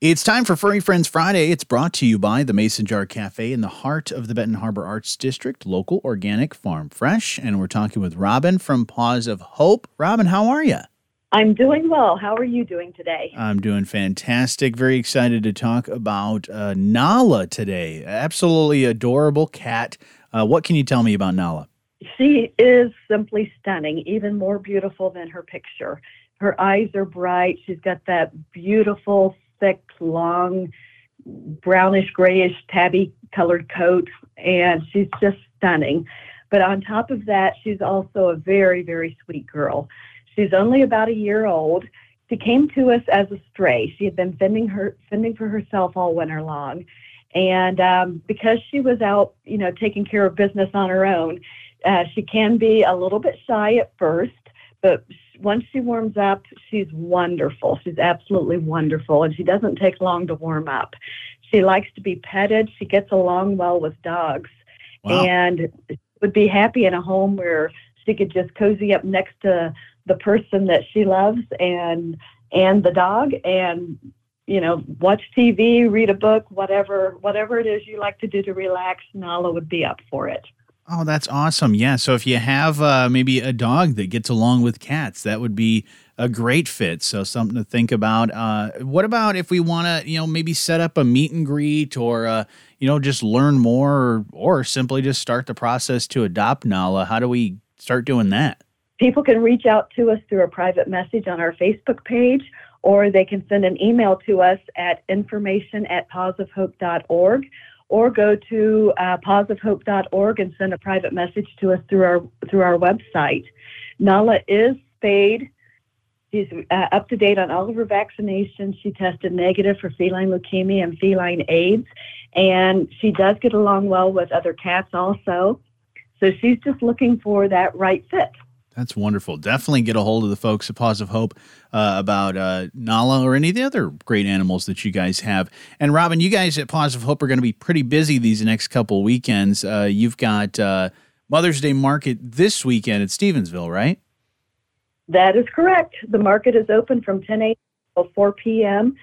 It's time for Furry Friends Friday. It's brought to you by the Mason Jar Cafe in the heart of the Benton Harbor Arts District, local, organic, farm fresh. And we're talking with Robin from Paws of Hope. Robin, how are you? I'm doing well. How are you doing today? I'm doing fantastic. Very excited to talk about uh, Nala today. Absolutely adorable cat. Uh, what can you tell me about Nala? She is simply stunning, even more beautiful than her picture. Her eyes are bright. She's got that beautiful thick, long, brownish grayish tabby colored coat, and she's just stunning. But on top of that, she's also a very, very sweet girl. She's only about a year old. She came to us as a stray. She had been fending her fending for herself all winter long, and um, because she was out, you know, taking care of business on her own, uh, she can be a little bit shy at first, but once she warms up, she's wonderful. She's absolutely wonderful, and she doesn't take long to warm up. She likes to be petted. She gets along well with dogs, wow. and would be happy in a home where she could just cozy up next to the person that she loves and and the dog and you know watch tv read a book whatever whatever it is you like to do to relax nala would be up for it Oh, that's awesome. Yeah. So if you have uh, maybe a dog that gets along with cats, that would be a great fit. So something to think about. Uh, what about if we want to, you know, maybe set up a meet and greet or, uh, you know, just learn more or, or simply just start the process to adopt Nala? How do we start doing that? People can reach out to us through a private message on our Facebook page, or they can send an email to us at information at pawsofhope.org or go to uh, pawsofhope.org and send a private message to us through our through our website. Nala is spayed. She's uh, up to date on all of her vaccinations. She tested negative for feline leukemia and feline AIDS, and she does get along well with other cats also. So she's just looking for that right fit. That's wonderful. Definitely get a hold of the folks at Paws of Hope uh, about uh, Nala or any of the other great animals that you guys have. And Robin, you guys at Paws of Hope are going to be pretty busy these next couple weekends. Uh, you've got uh, Mother's Day Market this weekend at Stevensville, right? That is correct. The market is open from 10 a.m. to 4 p.m.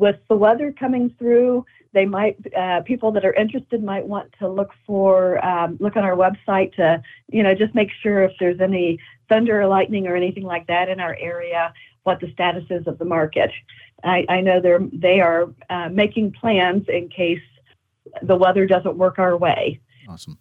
With the weather coming through, they might uh, people that are interested might want to look for um, look on our website to you know just make sure if there's any thunder or lightning or anything like that in our area what the status is of the market. I, I know they're they are uh, making plans in case the weather doesn't work our way. Awesome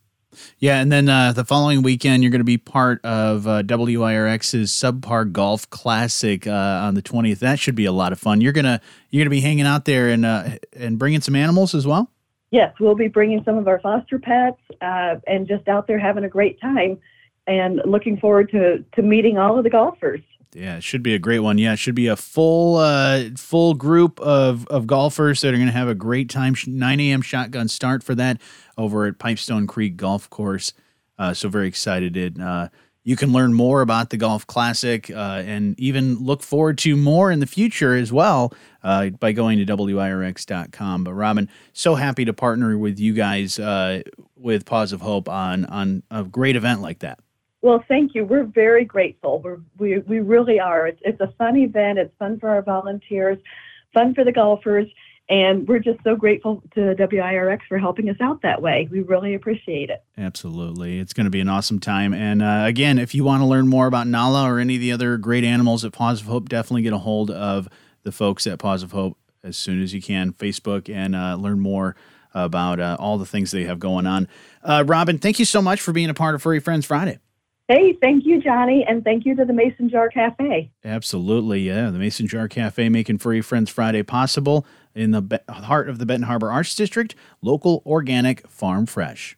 yeah, and then uh, the following weekend, you're going to be part of uh, WIRX's Subpar Golf Classic uh, on the 20th. That should be a lot of fun. You're gonna you're gonna be hanging out there and uh, and bringing some animals as well. Yes, we'll be bringing some of our foster pets uh, and just out there having a great time, and looking forward to to meeting all of the golfers. Yeah, it should be a great one. Yeah, it should be a full uh, full group of, of golfers that are going to have a great time. 9 a.m. shotgun start for that over at Pipestone Creek Golf Course. Uh, so very excited. uh, you can learn more about the Golf Classic uh, and even look forward to more in the future as well uh, by going to WIRX.com. But Robin, so happy to partner with you guys uh, with Paws of Hope on on a great event like that. Well, thank you. We're very grateful. We're, we we really are. It's, it's a fun event. It's fun for our volunteers, fun for the golfers, and we're just so grateful to WIRX for helping us out that way. We really appreciate it. Absolutely. It's going to be an awesome time. And uh, again, if you want to learn more about Nala or any of the other great animals at Paws of Hope, definitely get a hold of the folks at Paws of Hope as soon as you can, Facebook, and uh, learn more about uh, all the things they have going on. Uh, Robin, thank you so much for being a part of Furry Friends Friday. Hey, thank you, Johnny, and thank you to the Mason Jar Cafe. Absolutely, yeah. The Mason Jar Cafe making Furry Friends Friday possible in the heart of the Benton Harbor Arts District, local, organic, farm fresh.